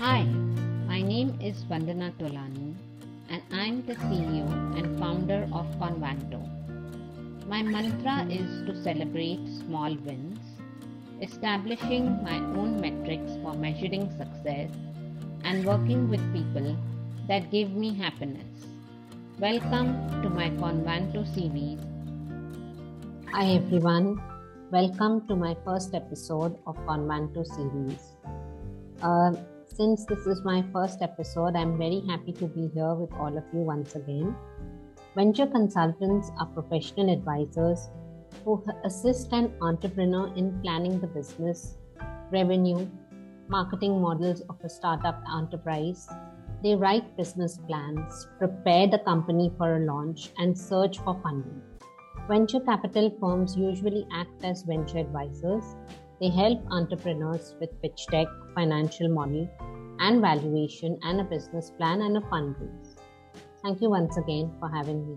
Hi, my name is Vandana Tolani and I'm the CEO and founder of Convanto. My mantra is to celebrate small wins, establishing my own metrics for measuring success, and working with people that give me happiness. Welcome to my Convanto series. Hi everyone, welcome to my first episode of Convanto series. Uh, since this is my first episode, I'm very happy to be here with all of you once again. Venture consultants are professional advisors who assist an entrepreneur in planning the business, revenue, marketing models of a startup enterprise. They write business plans, prepare the company for a launch, and search for funding. Venture capital firms usually act as venture advisors. They help entrepreneurs with pitch deck, financial model, and valuation, and a business plan and a fundraise. Thank you once again for having me.